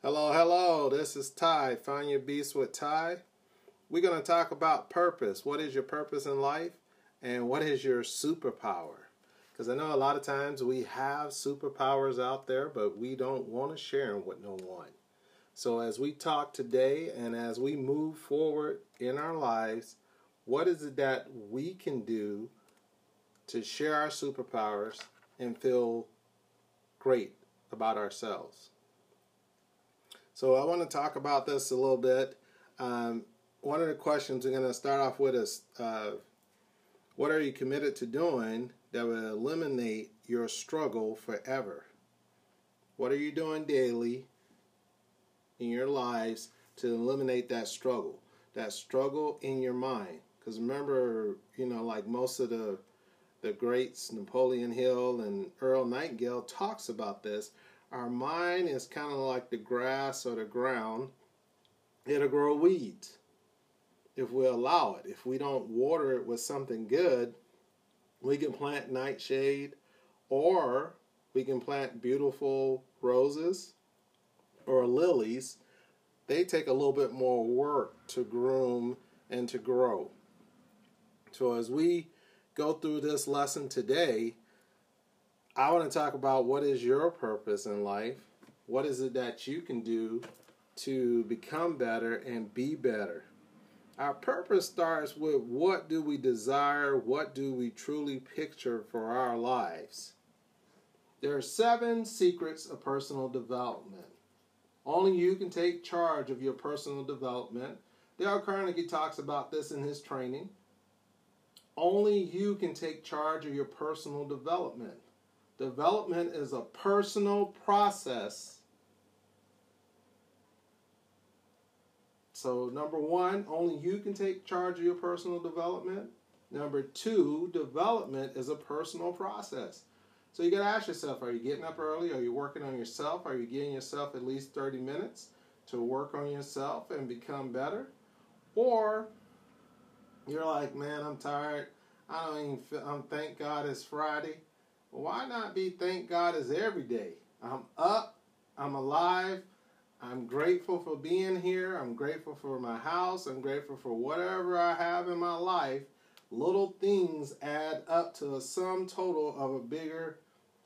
Hello, hello. This is Ty. Find your beast with Ty. We're going to talk about purpose. What is your purpose in life? And what is your superpower? Because I know a lot of times we have superpowers out there, but we don't want to share them with no one. So, as we talk today and as we move forward in our lives, what is it that we can do to share our superpowers and feel great about ourselves? So I want to talk about this a little bit. Um, one of the questions we're going to start off with is uh, what are you committed to doing that will eliminate your struggle forever? What are you doing daily in your lives to eliminate that struggle? That struggle in your mind. Because remember, you know, like most of the the greats, Napoleon Hill and Earl Nightingale talks about this our mind is kind of like the grass or the ground. It'll grow weeds if we allow it. If we don't water it with something good, we can plant nightshade or we can plant beautiful roses or lilies. They take a little bit more work to groom and to grow. So as we go through this lesson today, I want to talk about what is your purpose in life. What is it that you can do to become better and be better? Our purpose starts with what do we desire? What do we truly picture for our lives? There are seven secrets of personal development. Only you can take charge of your personal development. Dale Carnegie talks about this in his training. Only you can take charge of your personal development. Development is a personal process. So, number one, only you can take charge of your personal development. Number two, development is a personal process. So, you got to ask yourself are you getting up early? Are you working on yourself? Are you giving yourself at least 30 minutes to work on yourself and become better? Or you're like, man, I'm tired. I don't even feel, I'm thank God it's Friday why not be thank God as every day? I'm up, I'm alive, I'm grateful for being here, I'm grateful for my house, I'm grateful for whatever I have in my life. Little things add up to a sum total of a bigger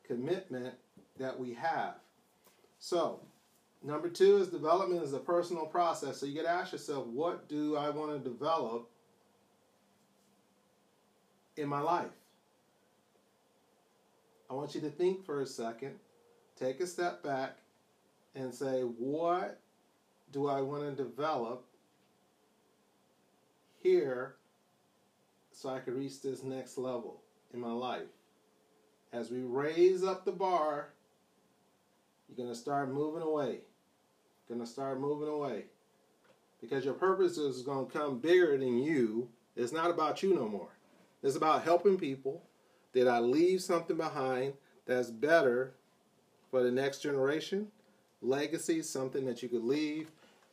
commitment that we have. So, number two is development is a personal process. So you got to ask yourself, what do I want to develop in my life? I want you to think for a second, take a step back, and say, what do I want to develop here so I can reach this next level in my life? As we raise up the bar, you're going to start moving away. You're going to start moving away. Because your purpose is going to come bigger than you. It's not about you no more. It's about helping people did I leave something behind that's better for the next generation? Legacy, something that you could leave,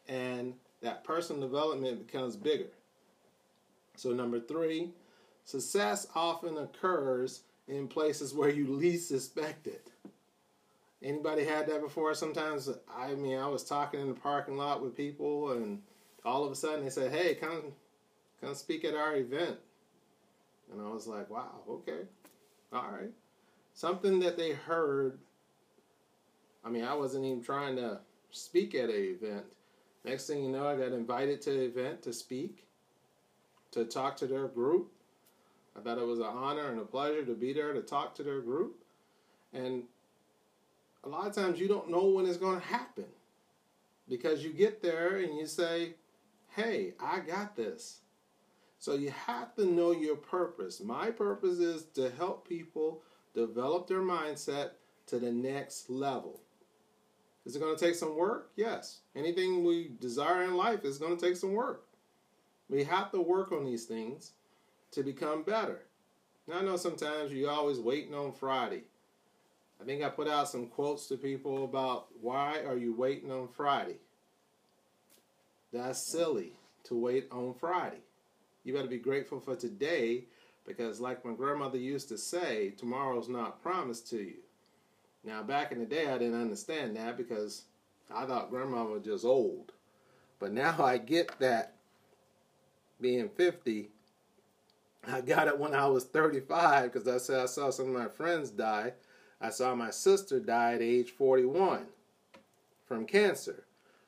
and that personal development becomes bigger. So, number three, success often occurs in places where you least expect it. Anybody had that before? Sometimes, I mean, I was talking in the parking lot with people, and all of a sudden they said, "Hey, come, come speak at our event," and I was like, "Wow, okay." All right. Something that they heard. I mean, I wasn't even trying to speak at an event. Next thing you know, I got invited to the event to speak, to talk to their group. I thought it was an honor and a pleasure to be there to talk to their group. And a lot of times you don't know when it's going to happen because you get there and you say, hey, I got this. So you have to know your purpose. My purpose is to help people develop their mindset to the next level. Is it going to take some work? Yes. Anything we desire in life is going to take some work. We have to work on these things to become better. Now, I know sometimes you're always waiting on Friday. I think I put out some quotes to people about why are you waiting on Friday? That's silly to wait on Friday. You better be grateful for today because, like my grandmother used to say, tomorrow's not promised to you. Now, back in the day, I didn't understand that because I thought grandma was just old. But now I get that being 50, I got it when I was 35 because I said I saw some of my friends die. I saw my sister die at age 41 from cancer.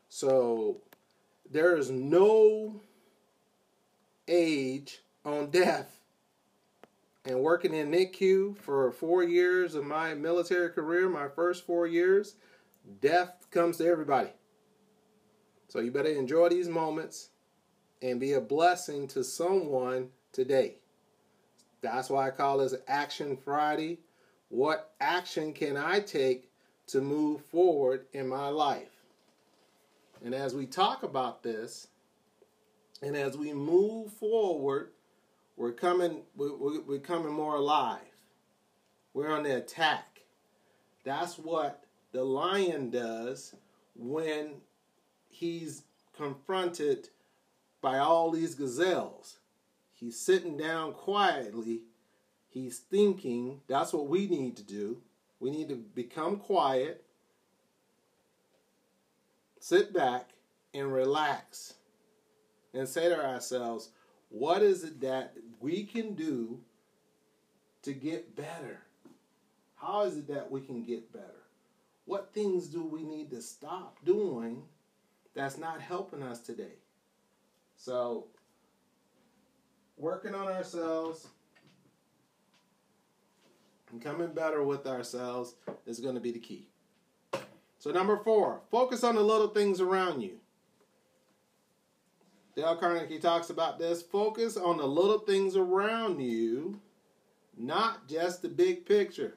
So there is no age on death. And working in NICU for four years of my military career, my first four years, death comes to everybody. So you better enjoy these moments and be a blessing to someone today. That's why I call this Action Friday. What action can I take to move forward in my life? And as we talk about this, and as we move forward, we're coming, we're, coming more alive. We're on the attack. That's what the lion does when he's confronted by all these gazelles. He's sitting down quietly. He's thinking. That's what we need to do. We need to become quiet, sit back, and relax and say to ourselves, what is it that we can do to get better? How is it that we can get better? What things do we need to stop doing that's not helping us today? So, working on ourselves and coming better with ourselves is going to be the key. So, number four, focus on the little things around you. Dale Carnegie talks about this. Focus on the little things around you, not just the big picture.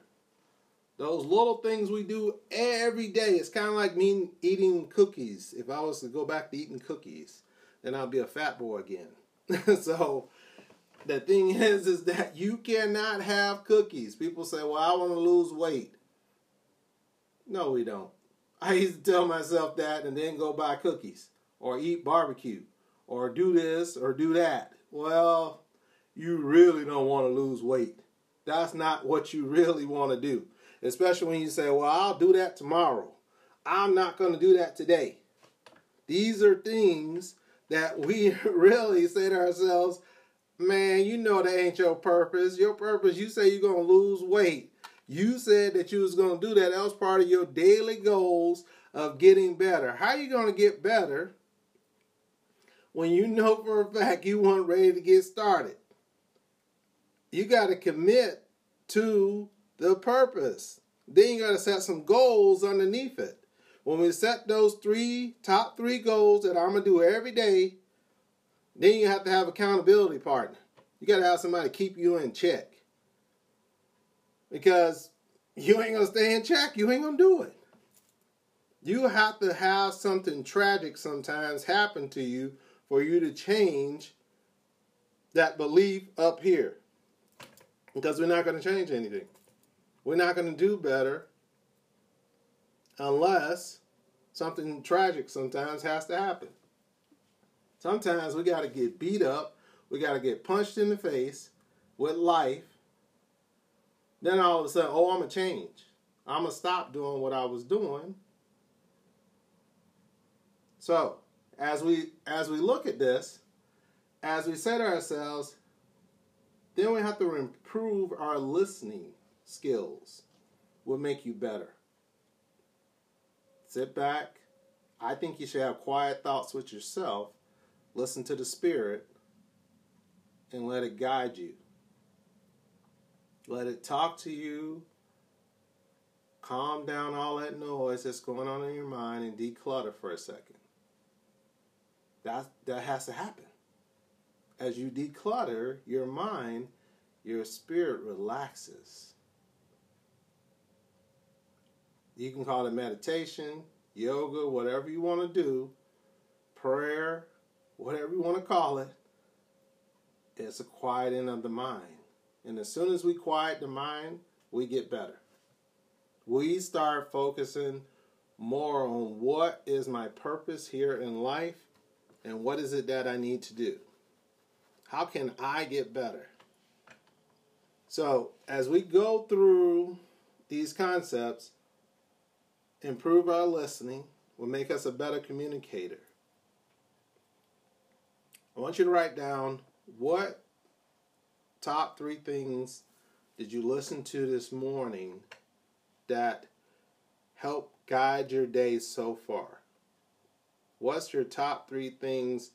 Those little things we do every day. It's kind of like me eating cookies. If I was to go back to eating cookies, then I'd be a fat boy again. so the thing is, is that you cannot have cookies. People say, well, I want to lose weight. No, we don't. I used to tell myself that and then go buy cookies or eat barbecue or do this or do that. Well, you really don't want to lose weight. That's not what you really want to do. Especially when you say, well, I'll do that tomorrow. I'm not going to do that today. These are things that we really say to ourselves, man, you know that ain't your purpose. Your purpose, you say you're going to lose weight. You said that you was going to do that. That was part of your daily goals of getting better. How you going to get better when you know for a fact you weren't ready to get started. You got to commit to the purpose. Then you got to set some goals underneath it. When we set those three top three goals that I'm gonna do every day, then you have to have accountability partner. You got to have somebody keep you in check because you ain't gonna stay in check. You ain't gonna do it. You have to have something tragic sometimes happen to you for you to change that belief up here. Because we're not going to change anything. We're not going to do better unless something tragic sometimes has to happen. Sometimes we got to get beat up, we got to get punched in the face with life. Then all of a sudden, oh, I'm going to change. I'm going to stop doing what I was doing. So, as we as we look at this, as we say to ourselves, then we have to improve our listening skills. Will make you better. Sit back. I think you should have quiet thoughts with yourself. Listen to the Spirit and let it guide you. Let it talk to you. Calm down all that noise that's going on in your mind and declutter for a second. That, that has to happen. As you declutter your mind, your spirit relaxes. You can call it meditation, yoga, whatever you want to do, prayer, whatever you want to call it. It's a quieting of the mind. And as soon as we quiet the mind, we get better. We start focusing more on what is my purpose here in life and what is it that I need to do? How can I get better? So, as we go through these concepts, improve our listening, will make us a better communicator. I want you to write down what top three things did you listen to this morning that help guide your day so far? What's your top three things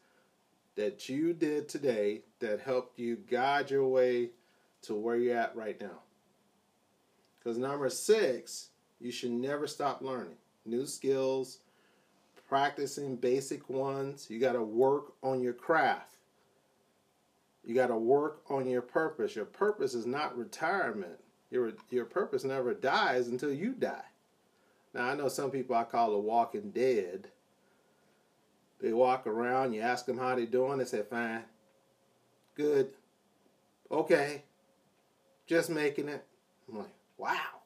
that you did today that helped you guide your way to where you're at right now? Because number six, you should never stop learning new skills, practicing basic ones. You got to work on your craft. You got to work on your purpose. Your purpose is not retirement. Your your purpose never dies until you die. Now I know some people I call the walking dead. They walk around, you ask them how they're doing, they say fine. Good. Okay. Just making it. I'm like, wow.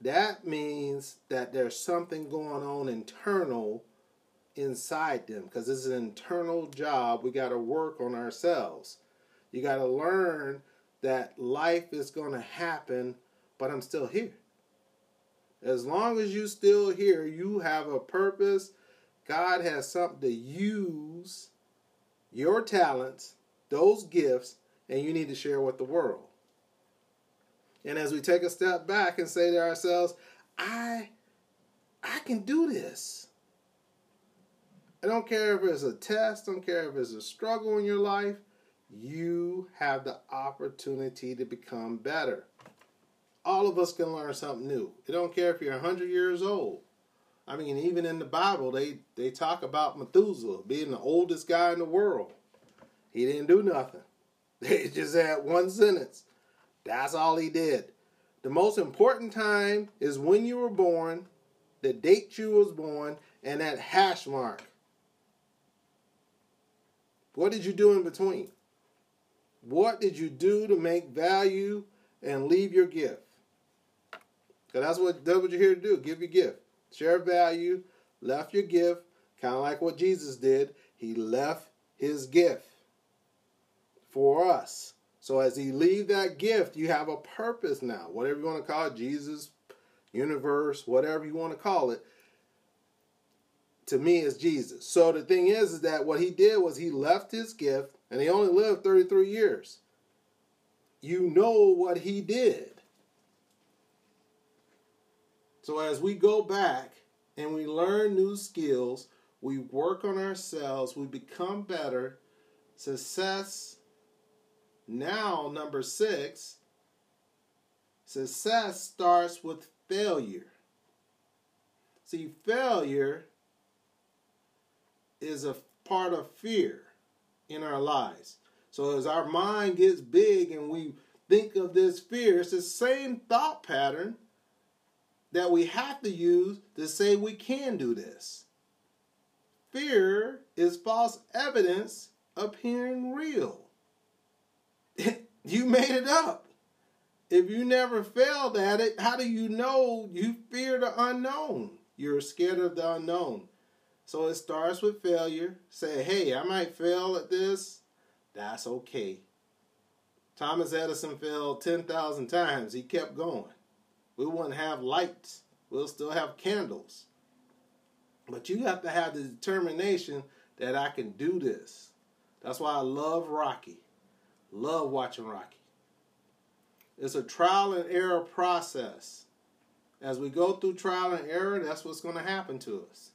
That means that there's something going on internal inside them because it's an internal job. We got to work on ourselves. You got to learn that life is going to happen, but I'm still here. As long as you still here, you have a purpose. God has something to use your talents, those gifts, and you need to share with the world. And as we take a step back and say to ourselves, I I can do this. I don't care if it's a test, I don't care if it's a struggle in your life, you have the opportunity to become better. All of us can learn something new. It don't care if you're 100 years old. I mean, even in the Bible, they, they talk about Methuselah being the oldest guy in the world. He didn't do nothing. They just had one sentence. That's all he did. The most important time is when you were born, the date you was born, and that hash mark. What did you do in between? What did you do to make value and leave your gift? Because that's what that's what you're here to do. Give your gift. Share value, left your gift, kind of like what Jesus did. He left his gift for us. So as he leave that gift, you have a purpose now. Whatever you want to call it, Jesus, universe, whatever you want to call it. To me, is Jesus. So the thing is, is that what he did was he left his gift, and he only lived 33 years. You know what he did. So as we go back and we learn new skills, we work on ourselves, we become better. Success now, number six, success starts with failure. See, failure is a part of fear in our lives. So as our mind gets big and we think of this fear, it's the same thought pattern that we have to use to say we can do this. Fear is false evidence appearing real. you made it up. If you never failed at it, how do you know you fear the unknown? You're scared of the unknown. So it starts with failure. Say, hey, I might fail at this. That's okay. Thomas Edison failed 10,000 times. He kept going. We wouldn't have lights. We'll still have candles. But you have to have the determination that I can do this. That's why I love Rocky. Love watching Rocky. It's a trial and error process. As we go through trial and error, that's what's going to happen to us.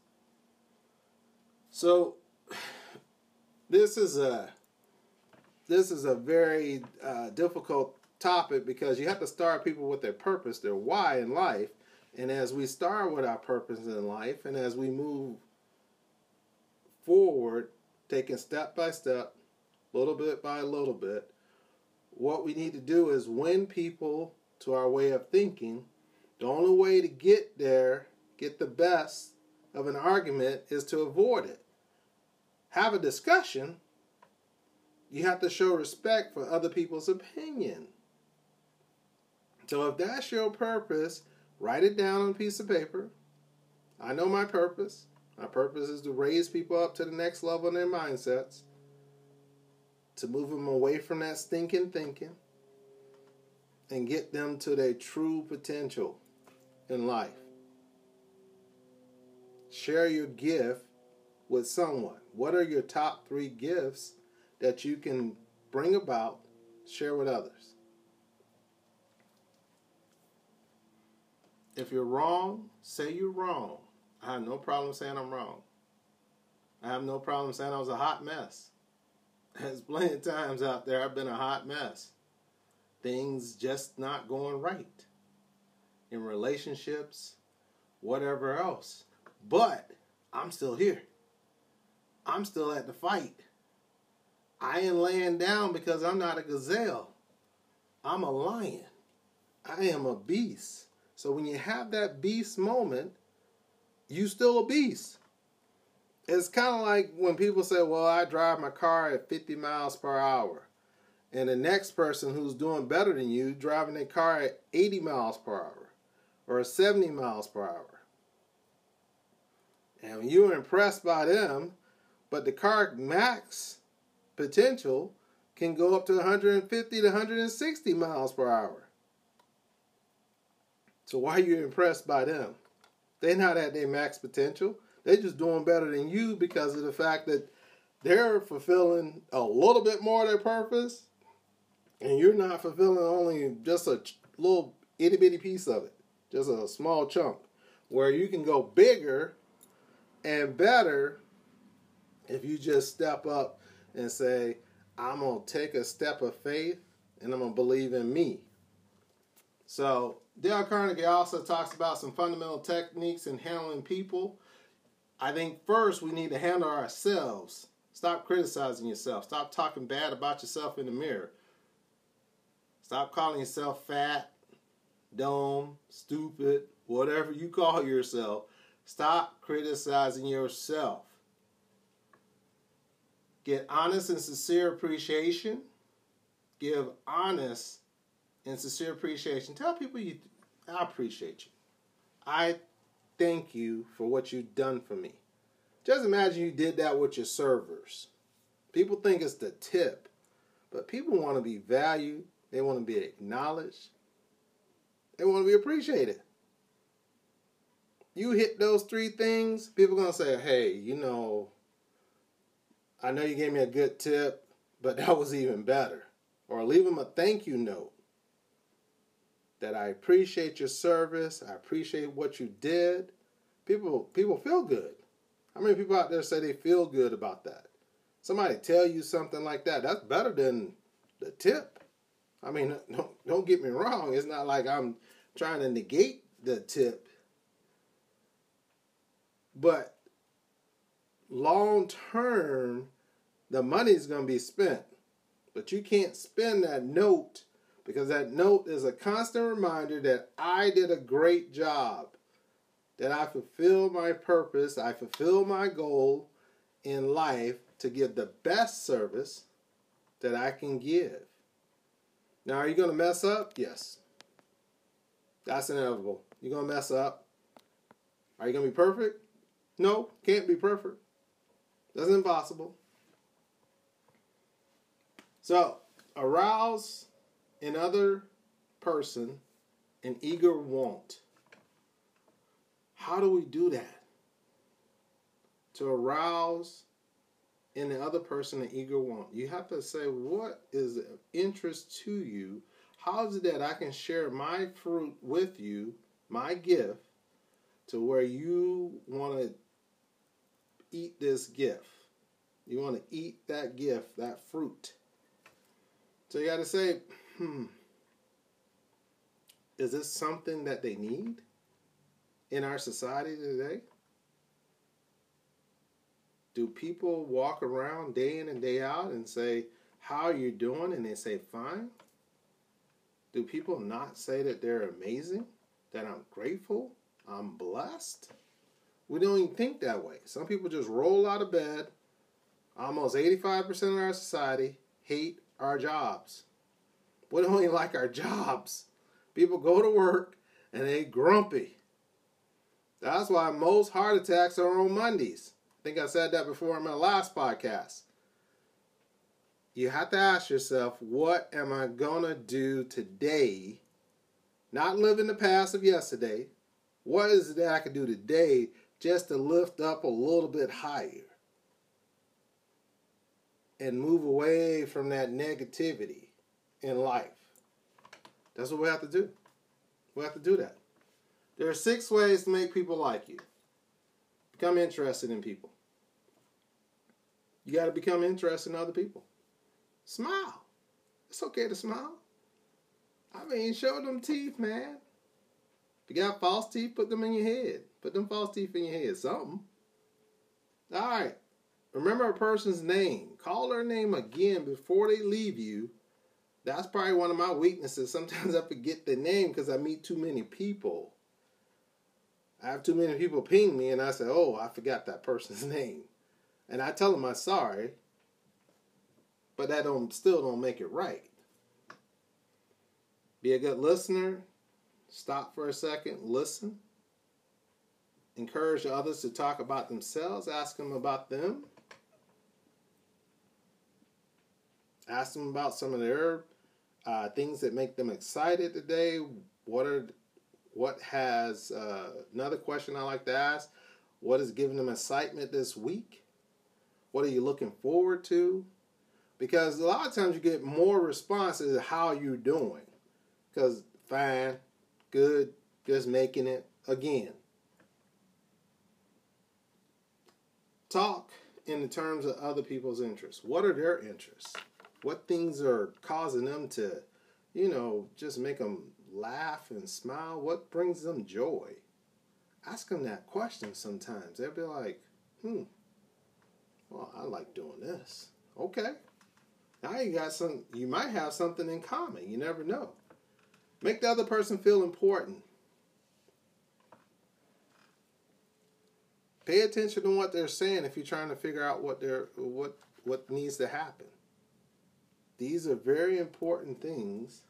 So, this is a this is a very uh, difficult topic because you have to start people with their purpose, their why in life. And as we start with our purpose in life, and as we move forward, taking step by step, little bit by little bit, what we need to do is win people to our way of thinking. The only way to get there, get the best of an argument, is to avoid it. Have a discussion. You have to show respect for other people's opinion. So if that's your purpose, write it down on a piece of paper. I know my purpose. My purpose is to raise people up to the next level in their mindsets to move them away from that stinking thinking and get them to their true potential in life. share your gift with someone. What are your top three gifts that you can bring about, share with others? If you're wrong, say you're wrong. I have no problem saying I'm wrong. I have no problem saying I was a hot mess. There's plenty of times out there I've been a hot mess. Things just not going right in relationships, whatever else. But I'm still here. I'm still at the fight. I ain't laying down because I'm not a gazelle. I'm a lion. I am a beast. So when you have that beast moment, you still a beast. It's kind of like when people say, "Well, I drive my car at 50 miles per hour." And the next person who's doing better than you driving their car at 80 miles per hour or 70 miles per hour. And you're impressed by them, but the car max potential can go up to 150 to 160 miles per hour. So why are you impressed by them? They're not at their max potential. They're just doing better than you because of the fact that they're fulfilling a little bit more of their purpose, and you're not fulfilling only just a little itty bitty piece of it, just a small chunk, where you can go bigger and better if you just step up and say, I'm going to take a step of faith and I'm going to believe in me. So, Dale Carnegie also talks about some fundamental techniques in handling people. I think first we need to handle ourselves. Stop criticizing yourself. Stop talking bad about yourself in the mirror. Stop calling yourself fat, dumb, stupid, whatever you call yourself. Stop criticizing yourself. Get honest and sincere appreciation. Give honest and sincere appreciation. Tell people you I appreciate you. I thank you for what you've done for me. Just imagine you did that with your servers. People think it's the tip, but people want to be valued, they want to be acknowledged, they want to be appreciated you hit those three things, people gonna say, "Hey, you know, I know you gave me a good tip, but that was even better." Or leave them a thank you note that I appreciate your service, I appreciate what you did. People people feel good. How many people out there say they feel good about that? Somebody tell you something like that, that's better than the tip. I mean, don't, don't get me wrong. It's not like I'm trying to negate the tip but long term, the money's going to be spent. But you can't spend that note because that note is a constant reminder that I did a great job, that I fulfilled my purpose, I fulfilled my goal in life to give the best service that I can give. Now, are you going to mess up? Yes. That's inevitable. You're going to mess up. Are you going to be perfect? No, can't be perfect. That's impossible. So, arouse in other person an eager want. How do we do that? To arouse in the other person an eager want. You have to say, what is of interest to you? How is it that I can share my fruit with you, my gift, to where you want to eat this gift. You want to eat that gift, that fruit. So you got to say, hmm, is this something that they need in our society today? Do people walk around day in and day out and say, How are you doing? And they say, Fine. Do people not say that they're amazing? That I'm grateful? I'm blessed? we don't even think that way. Some people just roll out of bed. Almost 85% of our society hate our jobs. We don't even like our jobs. People go to work and they grumpy. That's why most heart attacks are on Mondays. I think I said that before in my last podcast. You have to ask yourself, what am I going to do today? Not live in the past of yesterday. What is it that I can do today just to lift up a little bit higher and move away from that negativity in life. That's what we have to do. We have to do that. There are six ways to make people like you. Become interested in people. You got to become interested in other people. Smile. It's okay to smile. I mean, show them teeth, man. If you got false teeth, put them in your head. Put them false teeth in your head. Something. All right. Remember a person's name. Call their name again before they leave you. That's probably one of my weaknesses. Sometimes I forget the name because I meet too many people. I have too many people ping me and I say, oh, I forgot that person's name. And I tell them I'm sorry, but that don't still don't make it right. Be a good listener. Stop for a second, listen. Encourage others to talk about themselves, ask them about them. Ask them about some of their uh, things that make them excited today. What are what has uh, another question I like to ask? What is giving them excitement this week? What are you looking forward to? Because a lot of times you get more responses how you're doing. Because fine, good, just making it again. Talk in the terms of other people's interests. What are their interests? What things are causing them to, you know, just make them laugh and smile? What brings them joy? Ask them that question sometimes. They'll be like, hmm, well, I like doing this. Okay. Now you got some, you might have something in common. You never know. Make the other person feel important. Pay attention to what they're saying if you're trying to figure out what they're what what needs to happen. These are very important things.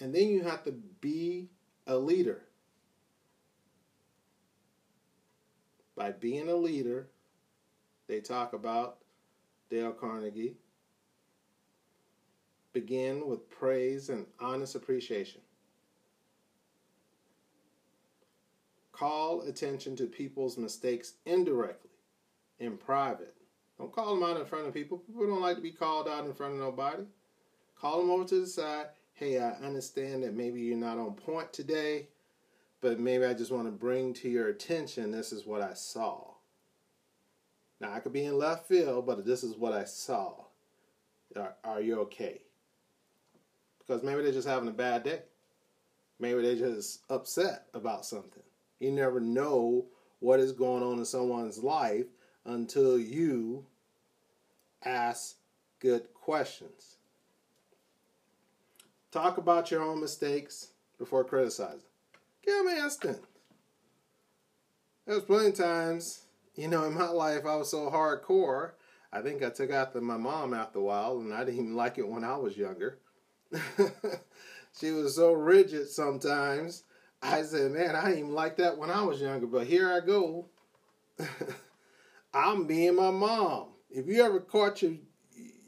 And then you have to be a leader. By being a leader, they talk about Dale Carnegie. Begin with praise and honest appreciation. Call attention to people's mistakes indirectly, in private. Don't call them out in front of people. People don't like to be called out in front of nobody. Call them over to the side. Hey, I understand that maybe you're not on point today, but maybe I just want to bring to your attention this is what I saw. Now, I could be in left field, but this is what I saw. Are, are you okay? Because maybe they're just having a bad day. Maybe they're just upset about something. You never know what is going on in someone's life until you ask good questions. Talk about your own mistakes before criticizing. Give them instant. There's plenty of times you know, in my life, I was so hardcore. I think I took after my mom after a while, and I didn't even like it when I was younger. she was so rigid sometimes. I said, man, I didn't even like that when I was younger, but here I go. I'm being my mom. If you ever caught your,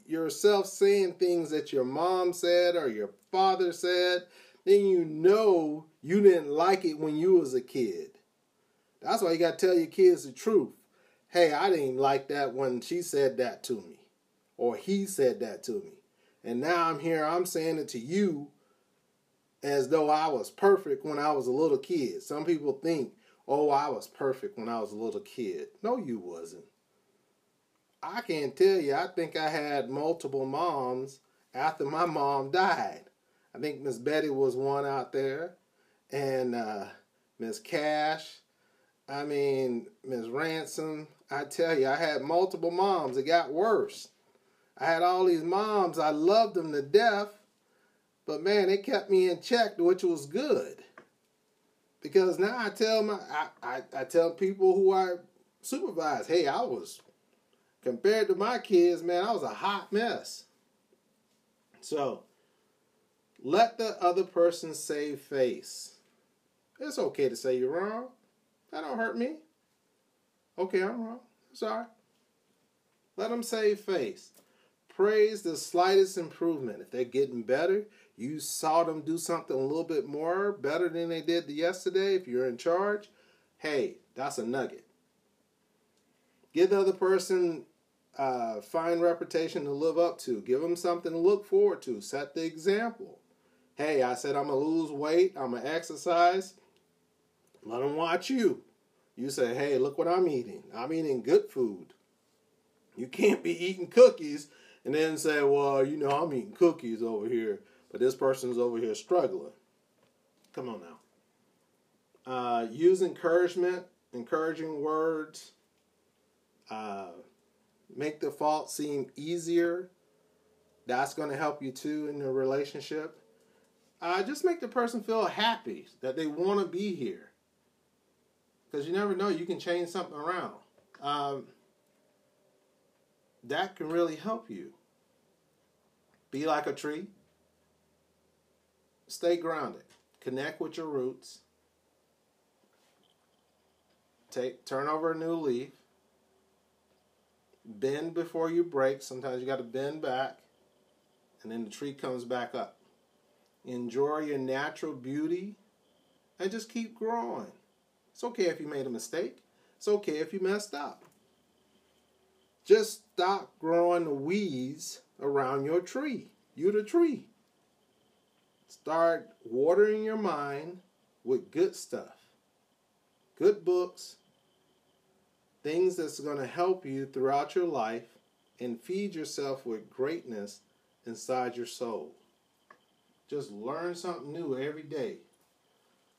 yourself saying things that your mom said or your father said, then you know you didn't like it when you was a kid. That's why you got to tell your kids the truth hey, I didn't like that when she said that to me, or he said that to me. And now I'm here, I'm saying it to you as though I was perfect when I was a little kid. Some people think, oh, I was perfect when I was a little kid. No, you wasn't. I can't tell you, I think I had multiple moms after my mom died. I think Miss Betty was one out there, and uh, Miss Cash. I mean, Miss Ransom. I tell you, I had multiple moms. It got worse. I had all these moms. I loved them to death. But man, they kept me in check, which was good. Because now I tell my I, I, I tell people who I supervise, hey, I was compared to my kids, man, I was a hot mess. So let the other person save face. It's okay to say you're wrong. That don't hurt me. Okay, I'm wrong. Sorry. Let them save face. Praise the slightest improvement. If they're getting better, you saw them do something a little bit more better than they did yesterday. If you're in charge, hey, That's a nugget. Give the other person a fine reputation to live up to. Give them something to look forward to. Set the example. Hey, I said I'm to lose weight. I'm to exercise. Let them watch you. You say, hey, look what I'm eating. I'm eating good food. You can't be eating cookies and then say, well, you know, I'm eating cookies over here, but this person's over here struggling. Come on now. Uh, use encouragement, encouraging words. Uh, make the fault seem easier. That's going to help you too in the relationship. Uh, just make the person feel happy that they want to be here because you never know, you can change something around. Um, that can really help you. Be like a tree. Stay grounded. Connect with your roots. Take turn over a new leaf. Bend before you break. Sometimes you got to bend back, and then the tree comes back up. Enjoy your natural beauty, and just keep growing. It's okay if you made a mistake. It's okay if you messed up. Just stop growing the weeds around your tree. You the tree. Start watering your mind with good stuff. Good books, things that's going to help you throughout your life and feed yourself with greatness inside your soul. Just learn something new every day.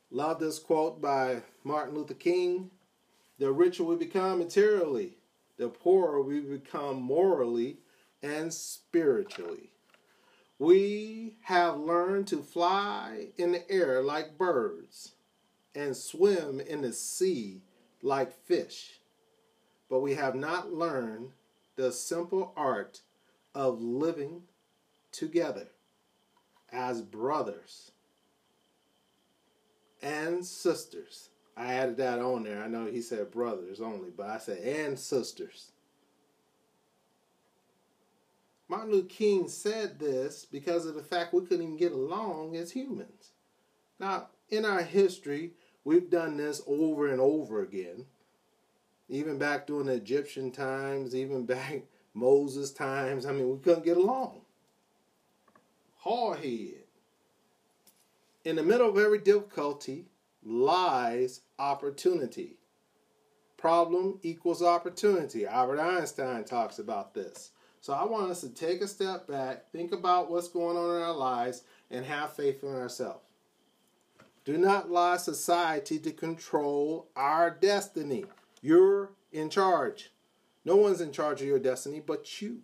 Love this quote by Martin Luther King The richer we become materially, the poorer we become morally and spiritually. We have learned to fly in the air like birds and swim in the sea like fish, but we have not learned the simple art of living together as brothers and sisters. I added that on there. I know he said brothers only, but I said and sisters. Martin Luther King said this because of the fact we couldn't even get along as humans. Now, in our history, we've done this over and over again. Even back during the Egyptian times, even back Moses times. I mean, we couldn't get along. Hard head in the middle of every difficulty lies opportunity. Problem equals opportunity. Albert Einstein talks about this. So I want us to take a step back, think about what's going on in our lives, and have faith in ourselves. Do not allow society to control our destiny. You're in charge. No one's in charge of your destiny but you.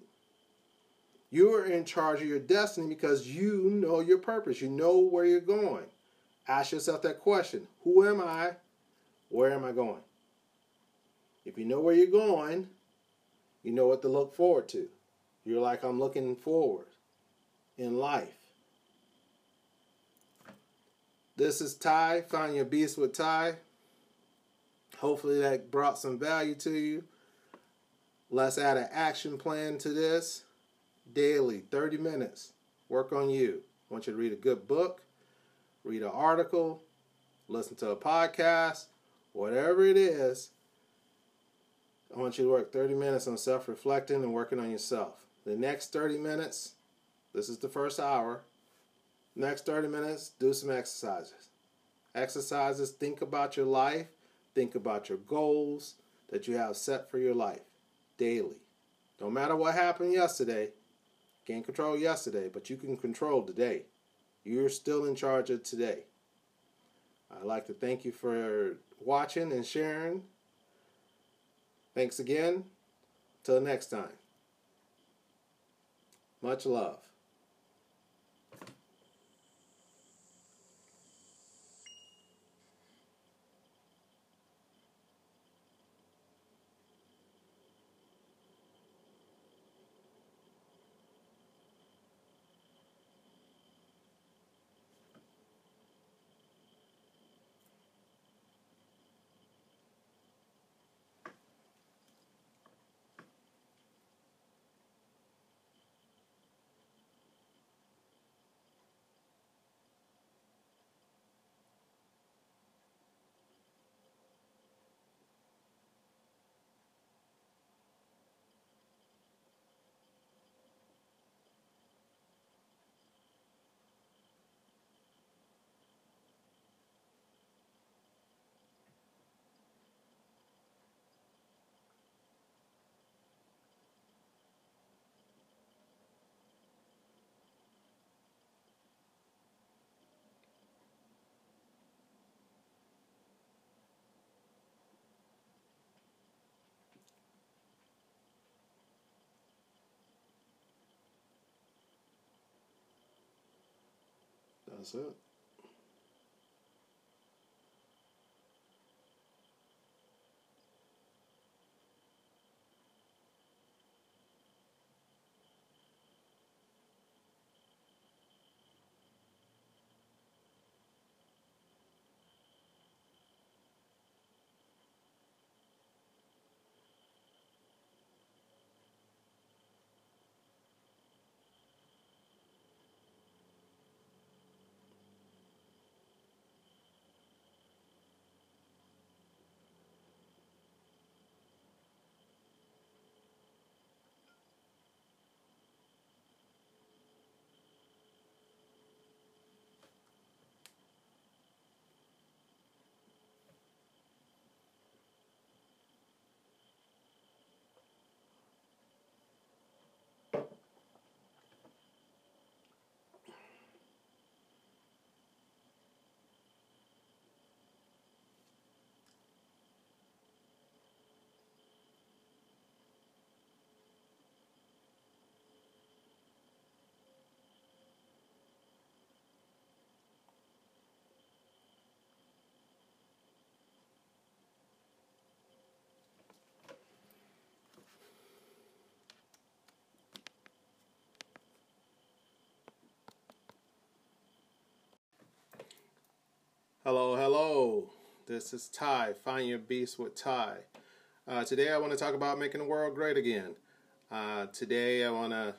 You are in charge of your destiny because you know your purpose. You know where you're going. Ask yourself that question Who am I? Where am I going? If you know where you're going, you know what to look forward to. You're like, I'm looking forward in life. This is Ty. Find your beast with Ty. Hopefully that brought some value to you. Let's add an action plan to this daily, 30 minutes. Work on you. I want you to read a good book, read an article, listen to a podcast, whatever it is. I want you to work 30 minutes on self reflecting and working on yourself. The next 30 minutes, this is the first hour. Next 30 minutes, do some exercises. Exercises, think about your life, think about your goals that you have set for your life daily. Don't matter what happened yesterday, can't control yesterday, but you can control today. You're still in charge of today. I'd like to thank you for watching and sharing. Thanks again. Till next time. Much love. That's it. Hello, hello. This is Ty. Find your beast with Ty. Uh, today I want to talk about making the world great again. Uh, today I want to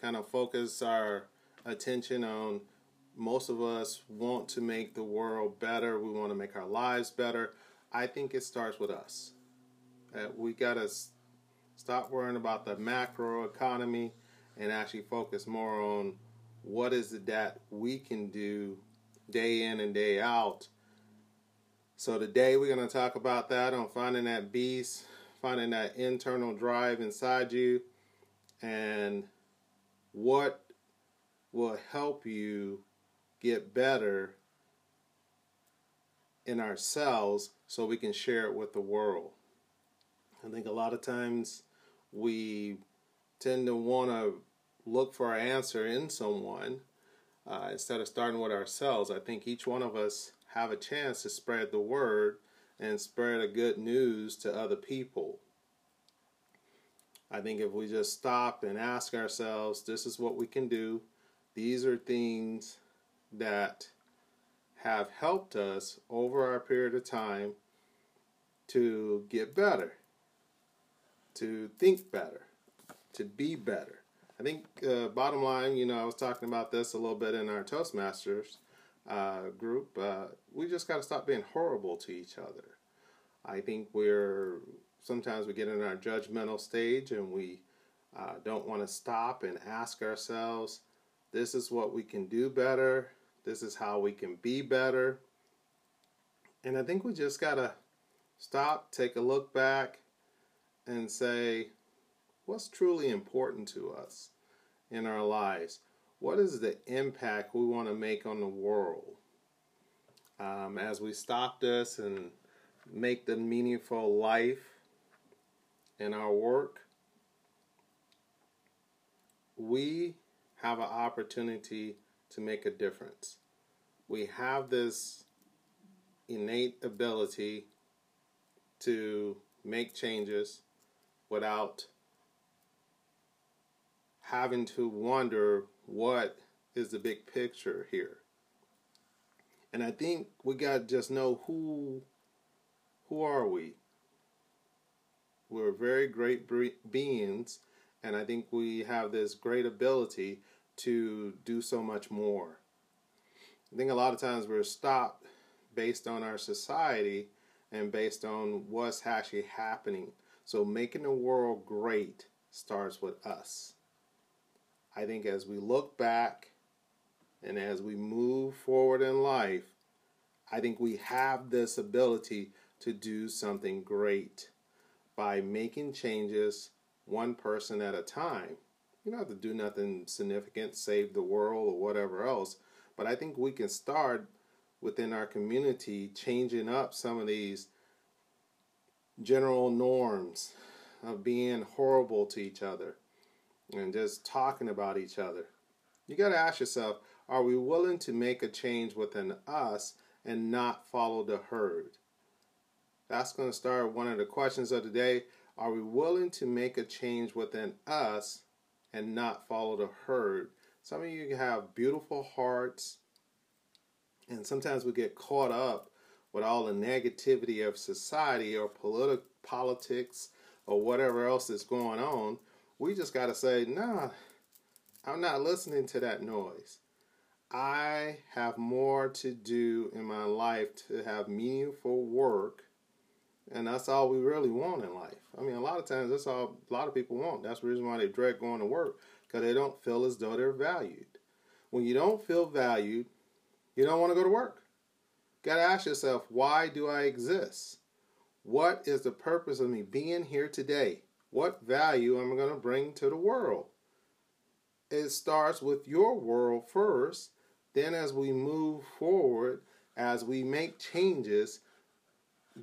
kind of focus our attention on most of us want to make the world better. We want to make our lives better. I think it starts with us. Uh, we got to stop worrying about the macro economy and actually focus more on what is it that we can do day in and day out. So today we're going to talk about that on finding that beast, finding that internal drive inside you, and what will help you get better in ourselves so we can share it with the world. I think a lot of times we tend to want to look for our answer in someone uh, instead of starting with ourselves. I think each one of us have a chance to spread the word and spread a good news to other people. I think if we just stop and ask ourselves, this is what we can do, these are things that have helped us over our period of time to get better, to think better, to be better. I think uh, bottom line, you know, I was talking about this a little bit in our Toastmasters uh, group. Uh, we just got to stop being horrible to each other. I think we're sometimes we get in our judgmental stage and we uh, don't want to stop and ask ourselves, this is what we can do better. This is how we can be better. And I think we just got to stop, take a look back, and say, what's truly important to us in our lives? What is the impact we want to make on the world? Um, as we stop this and make the meaningful life in our work, we have an opportunity to make a difference. We have this innate ability to make changes without having to wonder what is the big picture here. And I think we got to just know who who are we? We're very great beings and I think we have this great ability to do so much more. I think a lot of times we're stopped based on our society and based on what's actually happening. So making the world great starts with us. I think as we look back and as we move forward in life, I think we have this ability to do something great by making changes one person at a time. You don't have to do nothing significant, save the world or whatever else, but I think we can start within our community changing up some of these general norms of being horrible to each other and just talking about each other. You got to ask yourself, Are we willing to make a change within us and not follow the herd? That's going to start one of the questions of the day. Are we willing to make a change within us and not follow the herd? Some of you have beautiful hearts, and sometimes we get caught up with all the negativity of society or politi- politics or whatever else is going on. We just got to say, nah, I'm not listening to that noise. I have more to do in my life to have meaningful work and that's all we really want in life. I mean, a lot of times that's all a lot of people want. That's the reason why they dread going to work because they don't feel as though they're valued. When you don't feel valued, you don't want to go to work. Got to ask yourself, why do I exist? What is the purpose of me being here today? What value am I going to bring to the world? It starts with your world first. Then, as we move forward, as we make changes,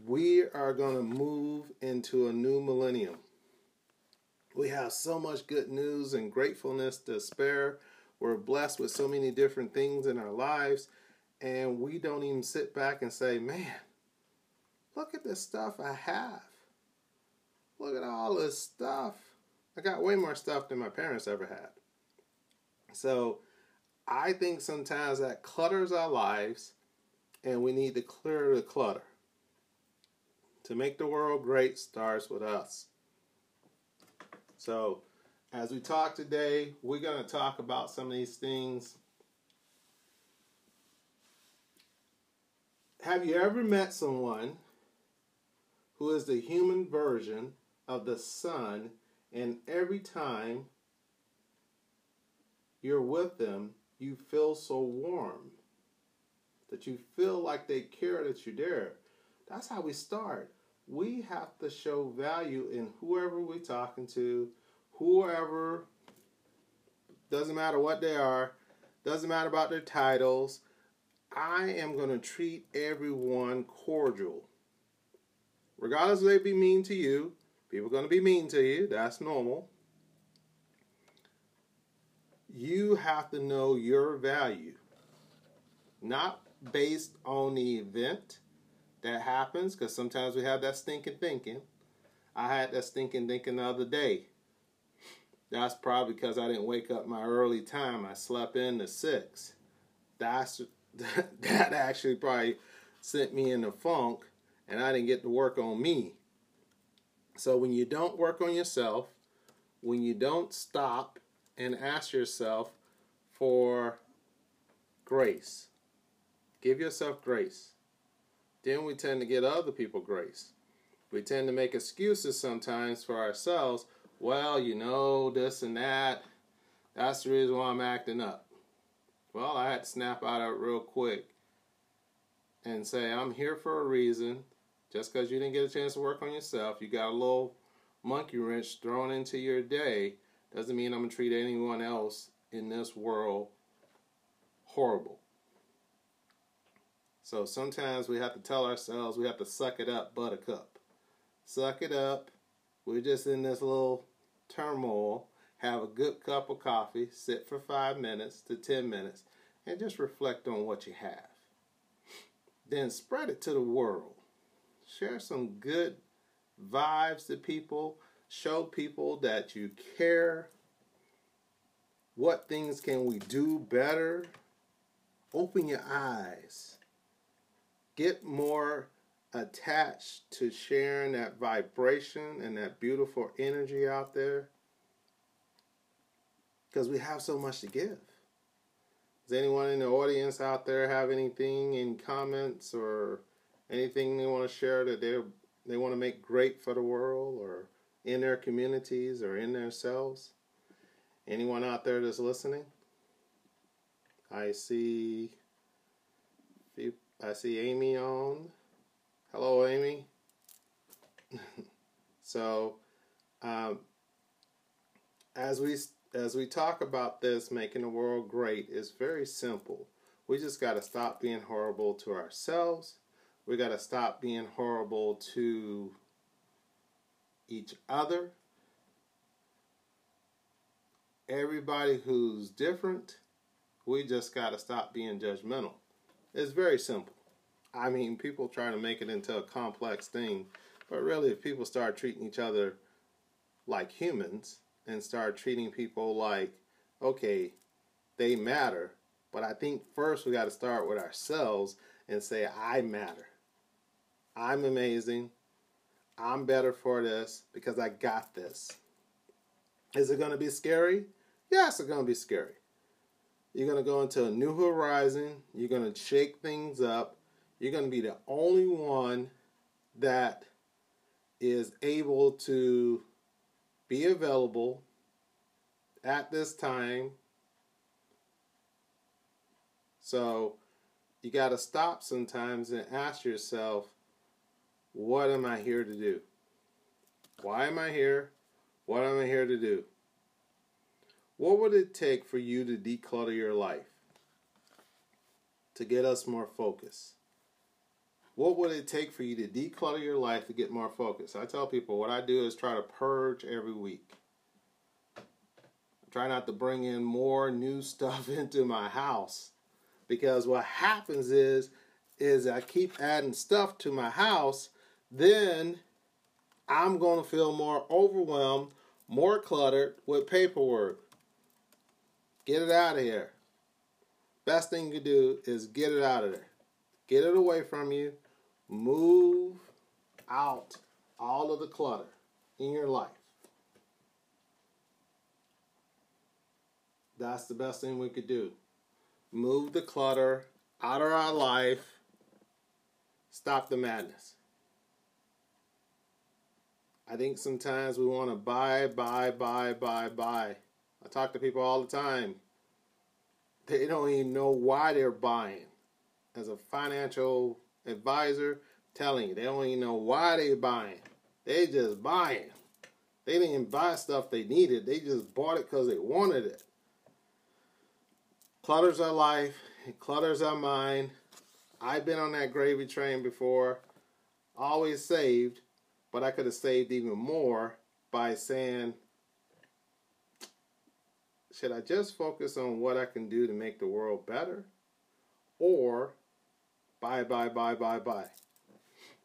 we are going to move into a new millennium. We have so much good news and gratefulness to spare. We're blessed with so many different things in our lives, and we don't even sit back and say, Man, look at the stuff I have. Look at all this stuff. I got way more stuff than my parents ever had. So I think sometimes that clutters our lives, and we need to clear the clutter. To make the world great starts with us. So, as we talk today, we're going to talk about some of these things. Have you ever met someone who is the human version of the sun, and every time you're with them, you feel so warm that you feel like they care that you're there? That's how we start we have to show value in whoever we're talking to, whoever, doesn't matter what they are, doesn't matter about their titles. I am going to treat everyone cordial. Regardless if they be mean to you, people are going to be mean to you. That's normal. You have to know your value, not based on the event that happens because sometimes we have that stinking thinking. I had that stinking thinking the other day. That's probably because I didn't wake up my early time. I slept in the six. That's that actually probably sent me in the funk, and I didn't get to work on me. So when you don't work on yourself, when you don't stop and ask yourself for grace, give yourself grace. Then we tend to get other people grace. We tend to make excuses sometimes for ourselves. Well, you know, this and that. That's the reason why I'm acting up. Well, I had to snap out of it real quick and say, I'm here for a reason. Just because you didn't get a chance to work on yourself, you got a little monkey wrench thrown into your day, doesn't mean I'm going to treat anyone else in this world horrible. So sometimes we have to tell ourselves we have to suck it up, buttercup. Suck it up. We're just in this little turmoil. Have a good cup of coffee, sit for five minutes to 10 minutes, and just reflect on what you have. Then spread it to the world. Share some good vibes to people. Show people that you care. What things can we do better? Open your eyes get more attached to sharing that vibration and that beautiful energy out there because we have so much to give. Does anyone in the audience out there have anything in comments or anything they want to share that they they want to make great for the world or in their communities or in themselves? Anyone out there that's listening? I see I see Amy on. Hello, Amy. so, um, as we as we talk about this, making the world great, is very simple. We just got to stop being horrible to ourselves. We got to stop being horrible to each other. Everybody who's different, We just got to stop being judgmental. It's very simple. I mean, people try to make it into a complex thing, but really, if people start treating each other like humans and start treating people like, okay, they matter, but I think first we got to start with ourselves and say, I matter. I'm amazing. I'm better for this because I got this. Is it going to be scary? Yes, it's going to be scary. You're going to go into a new horizon. You're going to shake things up. You're going to be the only one that is able to be available at this time. So you got to stop sometimes and ask yourself, what am I here to do? Why am I here? What am I here to do? What would it take for you to declutter your life? To get us more focused? What would it take for you to declutter your life to get more focused? I tell people what I do is try to purge every week. I try not to bring in more new stuff into my house because what happens is is I keep adding stuff to my house, then I'm going to feel more overwhelmed, more cluttered with paperwork. Get it out of here. Best thing you can do is get it out of there. Get it away from you. Move out all of the clutter in your life. That's the best thing we could do. Move the clutter out of our life. Stop the madness. I think sometimes we want to buy, buy, buy, buy, buy. I talk to people all the time. They don't even know why they're buying. As a financial advisor, telling you they don't even know why they're buying. They just buying. They didn't buy stuff they needed. They just bought it because they wanted it. Clutters our life. It clutters our mind. I've been on that gravy train before. Always saved, but I could have saved even more by saying, should I just focus on what I can do to make the world better? Or buy, buy, buy, buy, buy.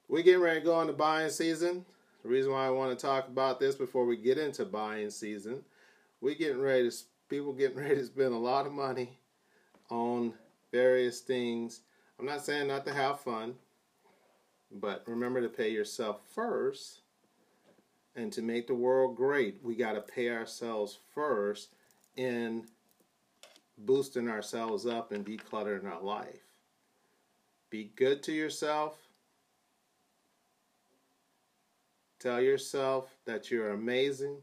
We're getting ready to go into buying season. The reason why I want to talk about this before we get into buying season, we're getting ready to, people getting ready to spend a lot of money on various things. I'm not saying not to have fun, but remember to pay yourself first. And to make the world great, we got to pay ourselves first in boosting ourselves up and decluttering our life. Be good to yourself. Tell yourself that you're amazing.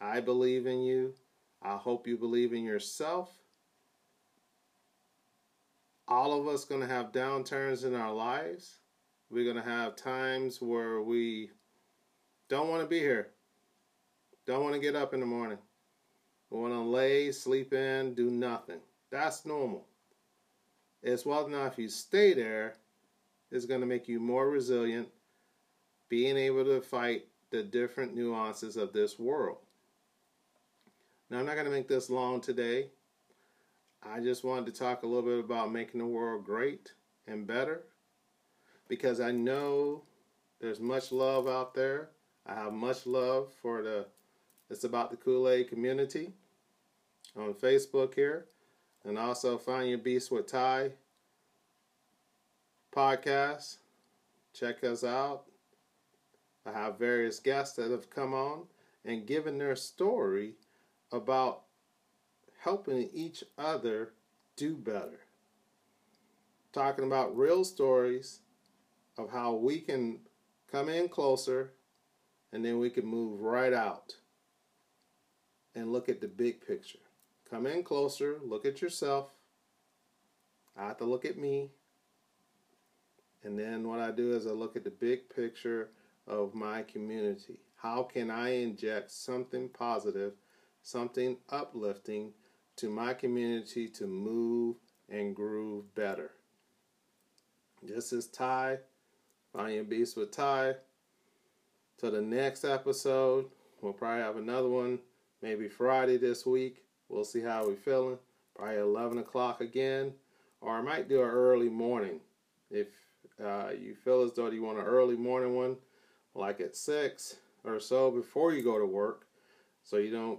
I believe in you. I hope you believe in yourself. All of us going to have downturns in our lives. We're going to have times where we don't want to be here. Don't want to get up in the morning. We want to lay, sleep in, do nothing. That's normal. It's well enough if you stay there, it's going to make you more resilient, being able to fight the different nuances of this world. Now, I'm not going to make this long today. I just wanted to talk a little bit about making the world great and better because I know there's much love out there. I have much love for the it's about the Kool-Aid community on Facebook here. And also find your Beast with Ty podcast. Check us out. I have various guests that have come on and given their story about helping each other do better. Talking about real stories of how we can come in closer and then we can move right out and look at the big picture. Come in closer, look at yourself. I have to look at me. And then what I do is I look at the big picture of my community. How can I inject something positive, something uplifting to my community to move and groove better? This is Ty, Find am Beast with Ty. Till the next episode, we'll probably have another one maybe Friday this week. We'll see how we're feeling. probably 11 o'clock again, or I might do an early morning. If uh, you feel as though you want an early morning one, like at 6 or so before you go to work, so you don't,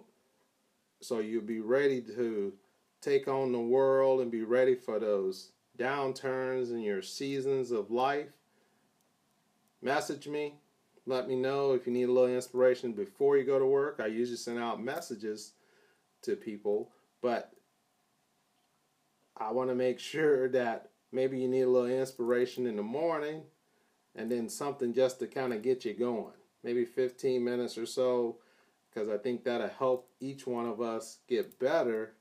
so you'll be ready to take on the world and be ready for those downturns in your seasons of life. Message me. Let me know if you need a little inspiration before you go to work. I usually send out messages to people, but I want to make sure that maybe you need a little inspiration in the morning and then something just to kind of get you going. Maybe 15 minutes or so, because I think that'll help each one of us get better.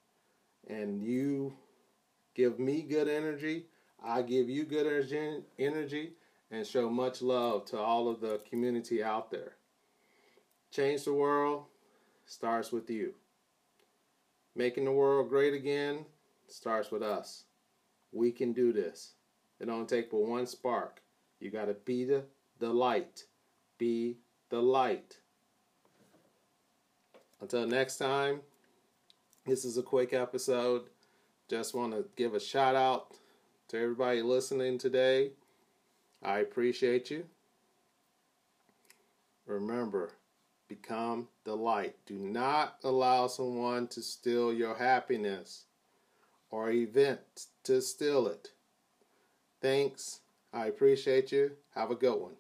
And you give me good energy, I give you good energy, and show much love to all of the community out there. Change the world starts with you. Making the world great again starts with us. We can do this. It don't take but one spark. You got to be the, the light. Be the light. Until next time, this is a quick episode. Just want to give a shout out to everybody listening today. I appreciate you. Remember, become the light. Do not allow someone to steal your happiness or event to steal it. Thanks. I appreciate you. Have a good one.